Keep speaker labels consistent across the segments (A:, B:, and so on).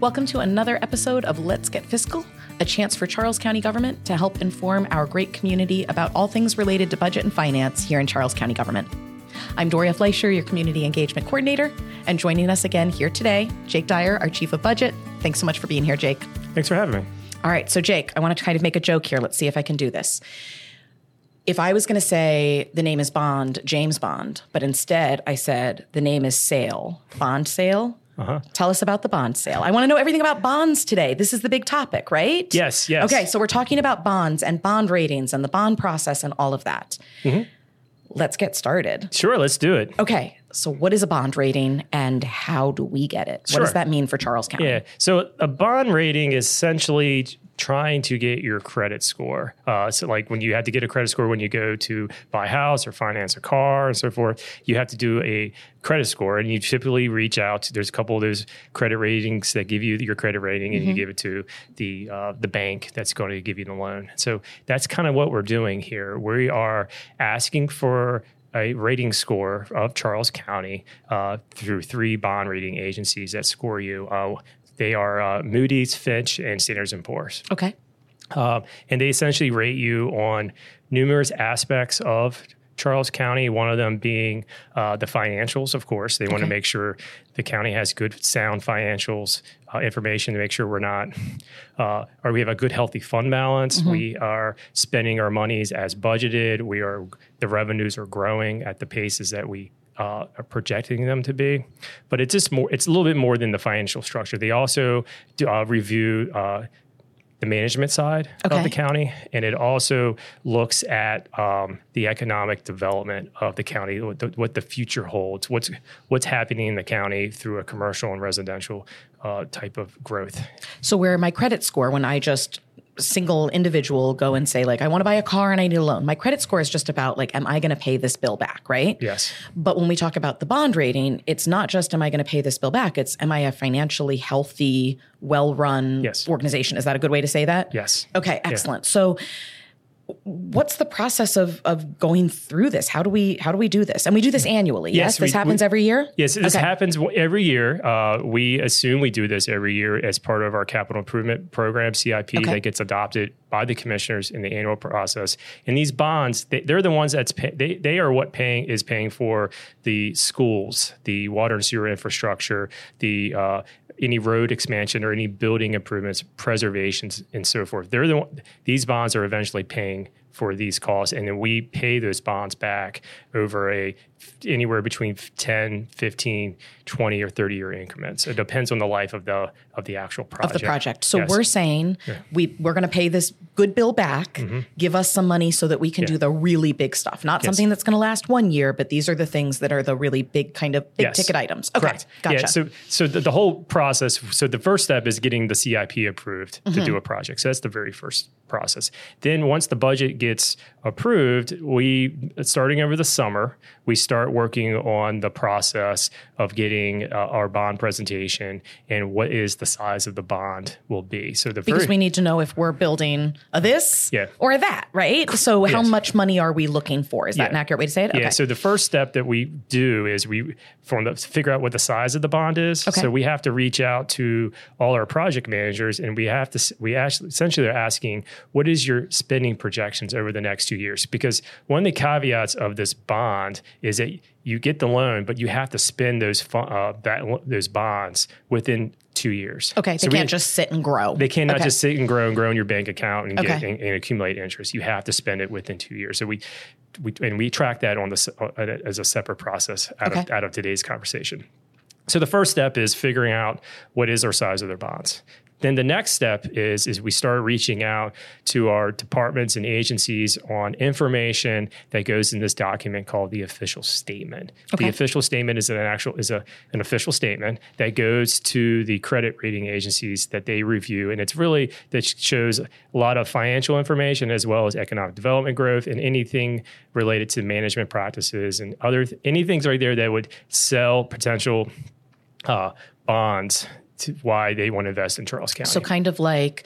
A: Welcome to another episode of Let's Get Fiscal, a chance for Charles County government to help inform our great community about all things related to budget and finance here in Charles County government. I'm Doria Fleischer, your community engagement coordinator, and joining us again here today, Jake Dyer, our chief of budget. Thanks so much for being here, Jake.
B: Thanks for having me.
A: All right, so Jake, I want to kind of make a joke here. Let's see if I can do this. If I was going to say the name is Bond, James Bond, but instead I said the name is Sale, Bond Sale, uh-huh. Tell us about the bond sale. I want to know everything about bonds today. This is the big topic, right?
B: Yes, yes.
A: Okay, so we're talking about bonds and bond ratings and the bond process and all of that. Mm-hmm. Let's get started.
B: Sure, let's do it.
A: Okay, so what is a bond rating and how do we get it? Sure. What does that mean for Charles County?
B: Yeah, so a bond rating is essentially trying to get your credit score. Uh, so, like when you have to get a credit score when you go to buy a house or finance a car and so forth, you have to do a credit score, and you typically reach out. To, there's a couple of those credit ratings that give you your credit rating, and mm-hmm. you give it to the uh, the bank that's going to give you the loan. So that's kind of what we're doing here. We are asking for a rating score of Charles County uh, through three bond rating agencies that score you. Uh, they are uh, Moody's, Fitch, and Standards and Poor's.
A: Okay.
B: Uh, and they essentially rate you on numerous aspects of Charles County, one of them being uh, the financials, of course. They okay. want to make sure the county has good, sound financials uh, information to make sure we're not, uh, or we have a good, healthy fund balance. Mm-hmm. We are spending our monies as budgeted. We are, the revenues are growing at the paces that we uh, are projecting them to be. But it's just more, it's a little bit more than the financial structure. They also do, uh, review uh, the management side okay. of the county, and it also looks at um, the economic development of the county, what the, what the, future holds, what's what's happening in the county through a commercial and residential uh, type of growth.
A: So, where my credit score when I just single individual go and say like i want to buy a car and i need a loan. My credit score is just about like am i going to pay this bill back right?
B: Yes.
A: But when we talk about the bond rating it's not just am i going to pay this bill back? It's am i a financially healthy well run yes. organization? Is that a good way to say that?
B: Yes.
A: Okay excellent. Yeah. so what's the process of of going through this? How do we how do we do this? And we do this annually. Yes, yes? this we, happens
B: we,
A: every year.
B: Yes, this okay. happens every year. Uh, we assume we do this every year as part of our capital improvement program (CIP) okay. that gets adopted by the commissioners in the annual process. And these bonds, they, are the ones that's pay, they they are what paying is paying for the schools, the water and sewer infrastructure, the uh, any road expansion or any building improvements, preservations, and so forth. They're the these bonds are eventually paying for these costs and then we pay those bonds back over a anywhere between 10 15 20 or 30 year increments it depends on the life of the of the actual project
A: of the project so yes. we're saying yeah. we we're going to pay this good bill back mm-hmm. give us some money so that we can yeah. do the really big stuff not yes. something that's going to last one year but these are the things that are the really big kind of big yes. ticket items okay Correct. gotcha
B: yeah so so the, the, whole process so the first step is getting the cip approved mm-hmm. to do a project so that's the very first process. Then once the budget gets approved, we starting over the summer, we start working on the process of getting uh, our bond presentation and what is the size of the bond will be.
A: So the because very, we need to know if we're building a this
B: yeah.
A: or a that, right? So yes. how much money are we looking for? Is yeah. that an accurate way to say it?
B: Yeah. Okay. So the first step that we do is we from the figure out what the size of the bond is. Okay. So we have to reach out to all our project managers and we have to we actually essentially are asking what is your spending projections over the next two years because one of the caveats of this bond is that you get the loan, but you have to spend those uh, that those bonds within two years.
A: Okay, so they can't just sit and grow.
B: They cannot okay. just sit and grow and grow in your bank account and, okay. get, and, and, accumulate interest. You have to spend it within two years. So we, we and we track that on the uh, as a separate process out okay. of out of today's conversation. So the first step is figuring out what is our size of their bonds. Then the next step is is we start reaching out to our departments and agencies on information that goes in this document called the official statement. Okay. The official statement is an actual is a an official statement that goes to the credit rating agencies that they review, and it's really that shows a lot of financial information as well as economic development growth and anything related to management practices and other anything right there that would sell potential uh, bonds why they want to invest in Charles County.
A: So kind of like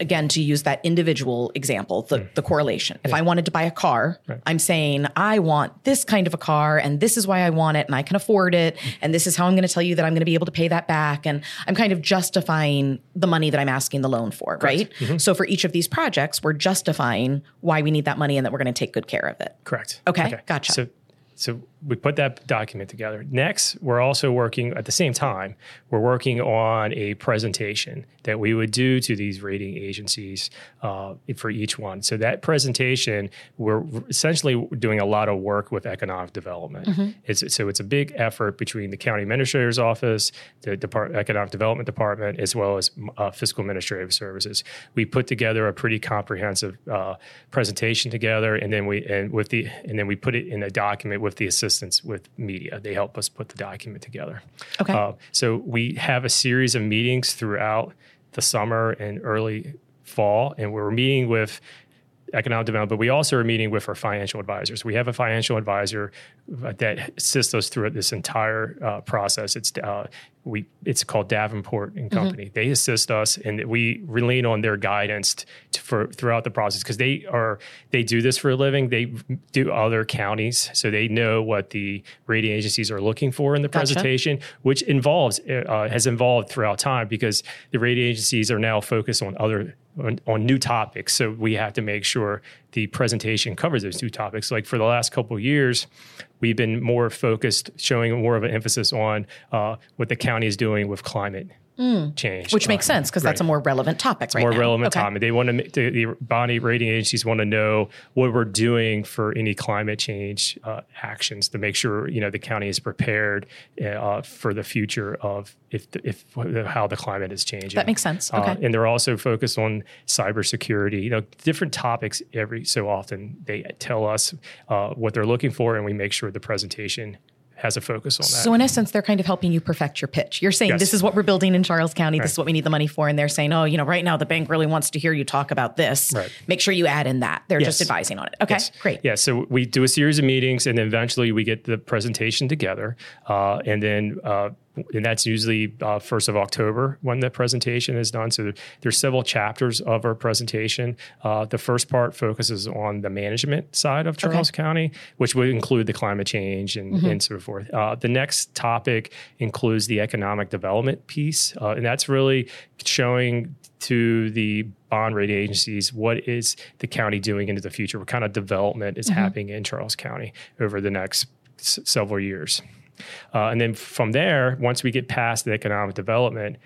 A: again to use that individual example the, mm. the correlation if yeah. i wanted to buy a car right. i'm saying i want this kind of a car and this is why i want it and i can afford it mm. and this is how i'm going to tell you that i'm going to be able to pay that back and i'm kind of justifying the money that i'm asking the loan for right mm-hmm. so for each of these projects we're justifying why we need that money and that we're going to take good care of it
B: correct
A: okay, okay. gotcha
B: so so we put that document together. Next, we're also working at the same time, we're working on a presentation that we would do to these rating agencies uh, for each one. So that presentation, we're essentially doing a lot of work with economic development. Mm-hmm. It's, so it's a big effort between the county administrator's office, the Depart- economic development department, as well as uh, fiscal administrative services. We put together a pretty comprehensive uh, presentation together, and then we and with the and then we put it in a document with the assistance with media. They help us put the document together.
A: Okay. Uh,
B: so we have a series of meetings throughout the summer and early fall, and we're meeting with economic development, but we also are meeting with our financial advisors. We have a financial advisor that assists us through this entire uh, process. It's uh, we it's called Davenport and mm-hmm. Company. Mm-hmm. They assist us, and we lean on their guidance to, for throughout the process because they are they do this for a living. They do other counties, so they know what the rating agencies are looking for in the gotcha. presentation, which involves uh, has involved throughout time because the rating agencies are now focused on other on, on, new topics. So we have to make sure the presentation covers those two topics. Like for the last couple years, we've been more focused, showing more of an emphasis on uh, what the county is doing with climate Mm. change,
A: which makes uh, sense because right. that's a more relevant topic. Right
B: more
A: now.
B: relevant okay. topic. They want to the, the bond rating agencies want to know what we're doing for any climate change uh, actions to make sure you know the county is prepared uh, for the future of if if how the climate is changing.
A: That makes sense. Uh, okay,
B: and they're also focused on cybersecurity. You know, different topics every so often. They tell us uh, what they're looking for, and we make sure the presentation has a focus on that.
A: So in essence, they're kind of helping you perfect your pitch. You're saying yes. this is what we're building in Charles County. Right. This is what we need the money for, and they're saying, oh, you know, right now the bank really wants to hear you talk about this. Right. Make sure you add in that. They're yes. just advising on it. Okay, yes. great.
B: Yeah. So we do a series of meetings, and then eventually we get the presentation together, uh, and then. Uh, and that's usually uh, first of October when the presentation is done. So there, there's several chapters of our presentation. Uh, the first part focuses on the management side of Charles okay. County, which would include the climate change and, mm-hmm. and so forth. Uh, the next topic includes the economic development piece, uh, and that's really showing to the bond rating agencies what is the county doing into the future, what kind of development is mm-hmm. happening in Charles County over the next s- several years. Uh, and then from there, once we get past the economic development,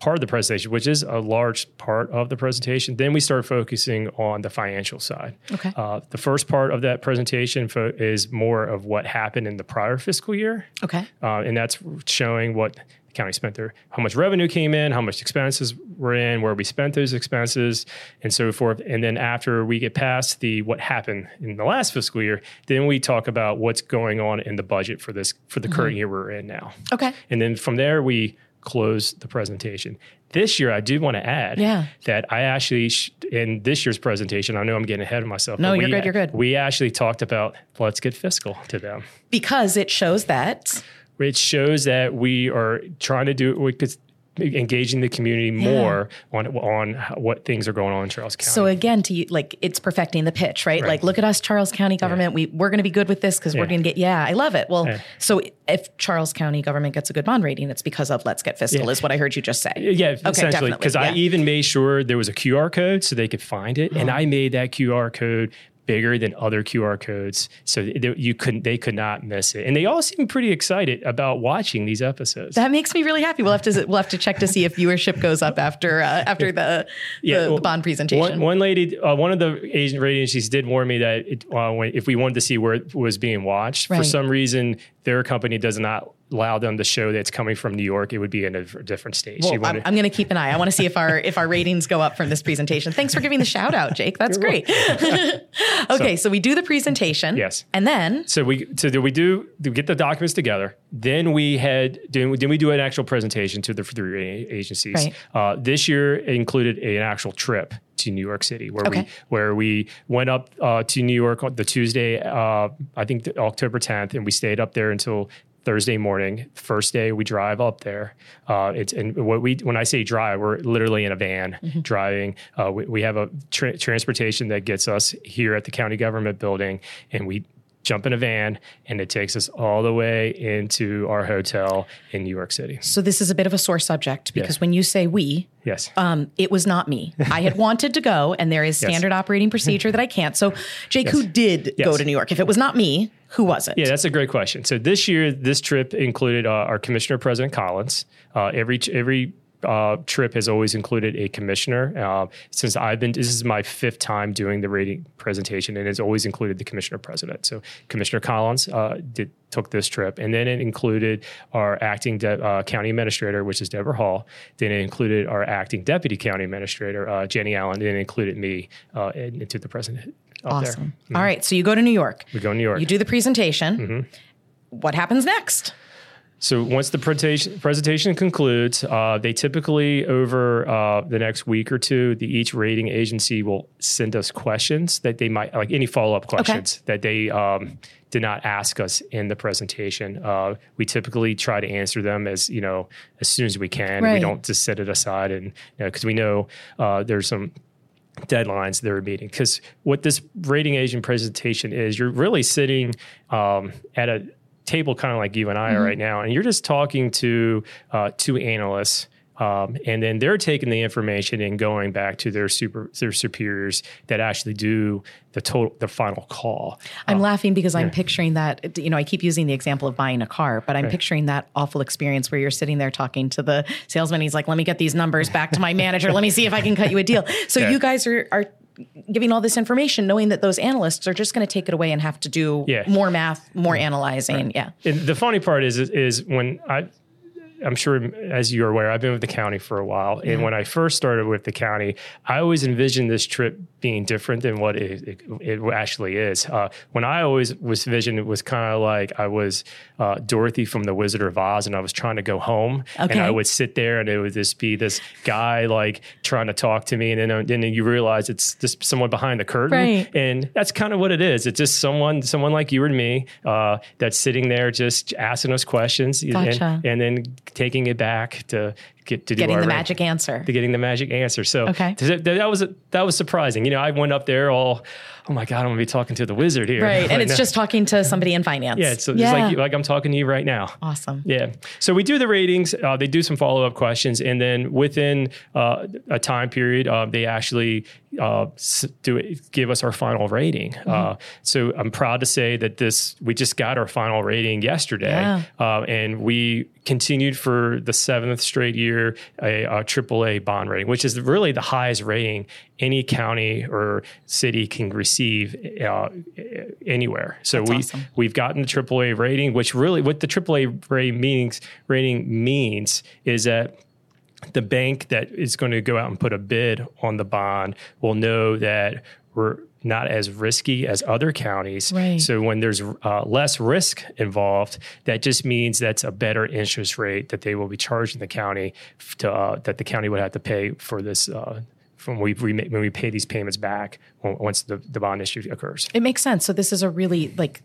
B: part of the presentation, which is a large part of the presentation, then we start focusing on the financial side.
A: Okay. Uh,
B: the first part of that presentation fo- is more of what happened in the prior fiscal year.
A: Okay.
B: Uh, and that's showing what county spent there, how much revenue came in, how much expenses were in, where we spent those expenses, and so forth. And then after we get past the what happened in the last fiscal year, then we talk about what's going on in the budget for this for the mm-hmm. current year we're in now.
A: Okay.
B: And then from there we close the presentation. This year, I do want to add
A: yeah.
B: that I actually, in this year's presentation, I know I'm getting ahead of myself.
A: No, you're we, good. You're good.
B: We actually talked about let's get fiscal to them
A: because it shows that
B: it shows that we are trying to do because engaging the community more yeah. on on what things are going on in Charles County.
A: So again, to you, like it's perfecting the pitch, right? right? Like look at us, Charles County government. Yeah. We we're going to be good with this because yeah. we're going to get. Yeah, I love it. Well, so if Charles County government gets a good bond rating, it's because of Let's Get Fiscal, is what I heard you just say.
B: Yeah, okay, essentially, because I even made sure there was a QR code so they could find it, and uh-huh. I made that QR code bigger than other QR codes, so you couldn't they could not miss it. And they all seem pretty excited about watching these episodes.
A: That makes me really happy. We'll have to we'll have to check to see if viewership goes up after uh, after the yeah, the, well, the, bond presentation.
B: One, one lady, uh, one of the agent radio agencies did warn me that it, uh, when, if we wanted to see where it was being watched, right. for some reason their company does not allow them to show that it's coming from New York, it would be in a different state.
A: Well, I'm, I'm going to keep an eye. I want to see if our if our ratings go up from this presentation. Thanks for giving the shout out, Jake. That's You're great. okay, so, so, we do the presentation.
B: Yes,
A: and then
B: so we so do we do we get the documents together. Then we had then we do an actual presentation to the three agencies. Right. Uh, this year included an actual trip to New York City, where okay. we where we went up uh, to New York on the Tuesday, uh, I think October 10th, and we stayed up there until Thursday morning. First day we drive up there. Uh, it's and what we when I say drive, we're literally in a van mm-hmm. driving. Uh, we, we, have a tra- transportation that gets us here at the county government building, and we jump in a van and it takes us all the way into our hotel in New York City.
A: So this is a bit of a sore subject because when you say we,
B: yes,
A: um, it was not me. I had wanted to go, and there is standard yes. operating procedure that I can't. So Jake, yes. who did go to New York? If it was not me, who was it?
B: Yeah, that's a great question. So this year, this trip included uh, our Commissioner President Collins. Uh, every every uh, trip has always included a commissioner. Uh, since I've been, this is my fifth time doing the rating presentation, and it's always included the commissioner president. So Commissioner Collins uh, did, took this trip, and then it included our acting de- uh, county administrator, which is Deborah Hall. Then it included our acting deputy county administrator, uh, Jenny Allen. Then it included me uh, into the president.
A: Awesome. Mm-hmm. All right, so you go to New York.
B: We go to New York.
A: You do the presentation. Mm-hmm. What happens next?
B: So once the presentation, presentation concludes, uh, they typically over uh, the next week or two, the each rating agency will send us questions that they might like any follow up questions okay. that they um, did not ask us in the presentation. Uh, we typically try to answer them as you know as soon as we can. Right. We don't just set it aside and because you know, we know uh, there's some deadlines they're meeting because what this rating agent presentation is you're really sitting um, at a table kind of like you and I mm-hmm. are right now, and you're just talking to uh, two analysts. Um, and then they're taking the information and going back to their super their superiors that actually do the total the final call.
A: I'm um, laughing because I'm picturing that you know I keep using the example of buying a car, but I'm right. picturing that awful experience where you're sitting there talking to the salesman. He's like, "Let me get these numbers back to my manager. Let me see if I can cut you a deal." So yeah. you guys are are giving all this information, knowing that those analysts are just going to take it away and have to do yeah. more math, more analyzing. Right. Yeah.
B: And the funny part is, is when I I'm sure, as you're aware, I've been with the county for a while. And when I first started with the county, I always envisioned this trip being different than what it, it, it actually is. Uh, when I always was visioned, it was kind of like I was uh, Dorothy from The Wizard of Oz, and I was trying to go home. Okay. And I would sit there, and it would just be this guy like trying to talk to me. And then, uh, then you realize it's just someone behind the curtain.
A: Right.
B: And that's kind of what it is. It's just someone, someone like you and me uh, that's sitting there just asking us questions.
A: Gotcha.
B: And, and then taking it back to get to
A: getting the
B: rank,
A: magic answer.
B: To getting the magic answer. So
A: okay.
B: that, that was that was surprising. You know, I went up there all, oh my god, I'm gonna be talking to the wizard here.
A: Right, and it's just talking to somebody in finance.
B: Yeah, so yeah. it's like like I'm talking to you right now.
A: Awesome.
B: Yeah. So we do the ratings. Uh, they do some follow up questions, and then within uh, a time period, uh, they actually uh, do it, give us our final rating. Mm-hmm. Uh, so I'm proud to say that this we just got our final rating yesterday, yeah. uh, and we continued for the seventh straight year a, a AAA bond rating, which is really the highest rating any county or city can receive uh, anywhere. So
A: That's
B: we
A: awesome.
B: we've gotten the AAA rating, which really what the AAA rating means rating means is that the bank that is going to go out and put a bid on the bond will know that we're not as risky as other counties.
A: Right.
B: So when there's uh, less risk involved, that just means that's a better interest rate that they will be charging the county to uh, that the county would have to pay for this. Uh, from we, we when we pay these payments back once the, the bond issue occurs.
A: It makes sense. So this is a really like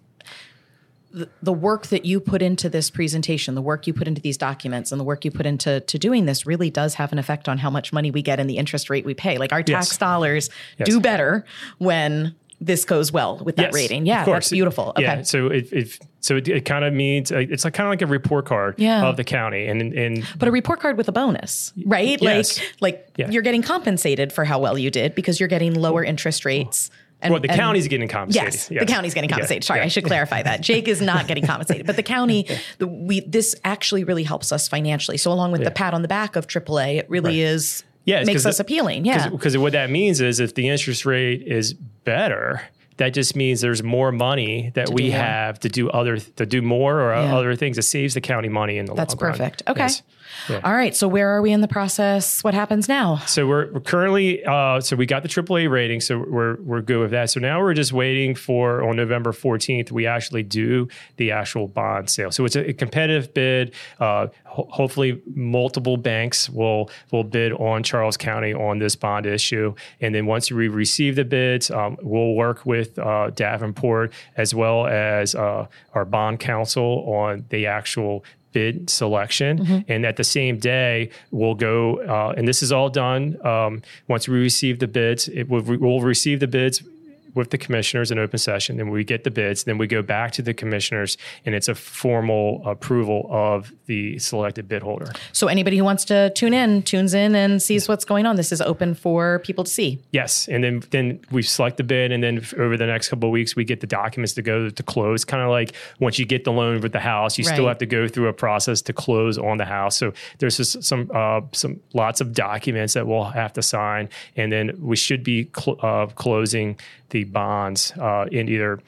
A: the, work that you put into this presentation, the work you put into these documents, and the work you put into to doing this really does have an effect on how much money we get and the interest rate we pay. Like our tax yes. dollars yes. do better when this goes well with that
B: yes,
A: rating. Yeah, of that's beautiful. Okay.
B: Yeah, so it, it so it, it kind of means uh, it's like kind of like a report card
A: yeah.
B: of the county, and and
A: but a report card with a bonus, right?
B: Yes.
A: Like like yeah. you're getting compensated for how well you did because you're getting lower interest rates.
B: And, well, the and, county's getting compensated.
A: Yes, yes, the county's getting compensated. Sorry, yeah. I should clarify that. Jake is not getting compensated, but the county, the, we this actually really helps us financially. So along with yeah. the pat on the back of AAA, it really right. is yeah, makes us the, appealing. Yeah,
B: because what that means is if the interest rate is better, that just means there's more money that we have to do other to do more or yeah. other things. It saves the county money in the
A: That's
B: long
A: perfect.
B: run.
A: Okay. Yes. Yeah. All right. So where are we in the process? What happens now?
B: So we're, we're currently uh, so we got the AAA rating, so we're we're good with that. So now we're just waiting for on November 14th we actually do the actual bond sale. So it's a, a competitive bid. Uh, ho- hopefully, multiple banks will will bid on Charles County on this bond issue, and then once we receive the bids, um, we'll work with uh, Davenport as well as uh, our bond counsel on the actual bid selection. Mm-hmm. And at the same day, we'll go, uh, and this is all done um, once we receive the bids. It, we'll, we'll receive the bids with the commissioners in open session. Then we get the bids. Then we go back to the commissioners, and it's a formal approval of the selected bid holder.
A: So anybody who wants to tune in tunes in and sees what's going on. This is open for people to see.
B: Yes, and then then we select the bid, and then over the next couple of weeks, we get the documents to go to close. Kind of like once you get the loan with the house, you right. still have to go through a process to close on the house. So there's just some uh, some lots of documents that we'll have to sign, and then we should be cl- uh, closing the bonds uh, in either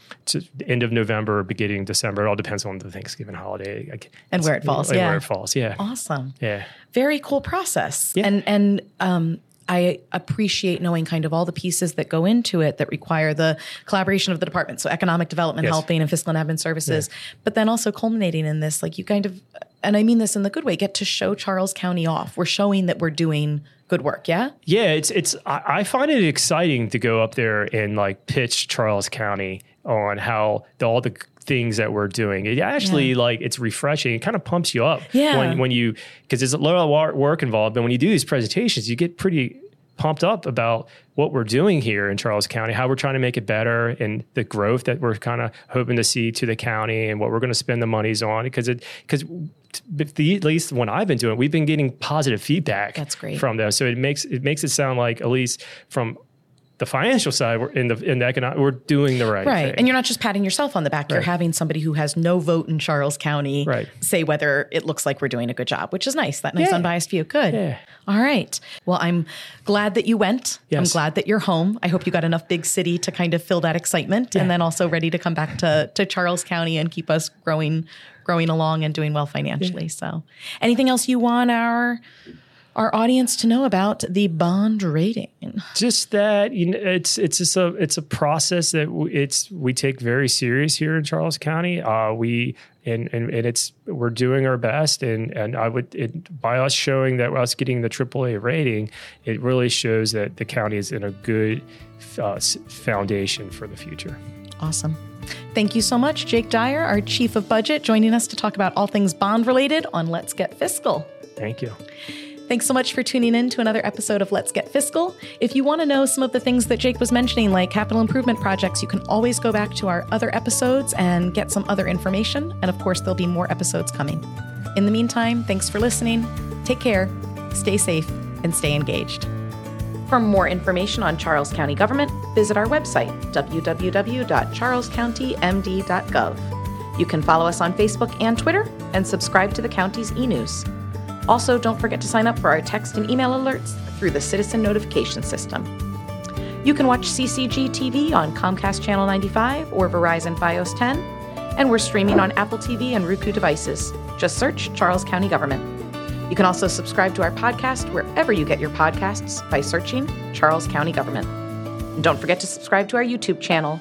B: end of November or beginning of December. It all depends on the Thanksgiving holiday
A: and where it falls. Yeah,
B: where it falls. Yeah,
A: awesome.
B: Yeah,
A: very cool process.
B: Yeah.
A: and and um, I appreciate knowing kind of all the pieces that go into it that require the collaboration of the department. So economic development, yes. helping, and fiscal and admin services. Yeah. But then also culminating in this, like you kind of, and I mean this in the good way, get to show Charles County off. We're showing that we're doing good work. Yeah.
B: Yeah. It's, it's, I, I find it exciting to go up there and like pitch Charles County on how the, all the things that we're doing. It actually yeah. like it's refreshing. It kind of pumps you up
A: yeah.
B: when when you because there's a lot of work involved. And when you do these presentations, you get pretty pumped up about what we're doing here in Charles County, how we're trying to make it better, and the growth that we're kind of hoping to see to the county, and what we're going to spend the monies on. Because it because at least when I've been doing, it, we've been getting positive feedback.
A: That's great
B: from them. So it makes it makes it sound like at least from the financial side, we're in the in the economic, we're doing the right, thing.
A: right.
B: Thing.
A: And you're not just patting yourself on the back; right. you're having somebody who has no vote in Charles County
B: right.
A: say whether it looks like we're doing a good job, which is nice. That nice yeah. unbiased view. Good.
B: Yeah.
A: All right. Well, I'm glad that you went.
B: Yes.
A: I'm glad that you're home. I hope you got enough big city to kind of fill that excitement, yeah. and then also ready to come back to to Charles County and keep us growing growing along and doing well financially. So, anything else you want our our audience to know about the bond rating?
B: Just that you know, it's it's just a it's a process that it's we take very serious here in Charles County. Uh, we and, and and it's we're doing our best, and and I would it, by us showing that us getting the AAA rating, it really shows that the county is in a good uh, foundation for the future.
A: Awesome. Thank you so much, Jake Dyer, our Chief of Budget, joining us to talk about all things bond related on Let's Get Fiscal.
B: Thank you.
A: Thanks so much for tuning in to another episode of Let's Get Fiscal. If you want to know some of the things that Jake was mentioning, like capital improvement projects, you can always go back to our other episodes and get some other information. And of course, there'll be more episodes coming. In the meantime, thanks for listening. Take care, stay safe, and stay engaged. For more information on Charles County government, visit our website, www.charlescountymd.gov. You can follow us on Facebook and Twitter and subscribe to the county's e news. Also, don't forget to sign up for our text and email alerts through the Citizen Notification System. You can watch CCG TV on Comcast Channel 95 or Verizon Fios 10, and we're streaming on Apple TV and Roku devices. Just search Charles County Government. You can also subscribe to our podcast wherever you get your podcasts by searching Charles County Government. And don't forget to subscribe to our YouTube channel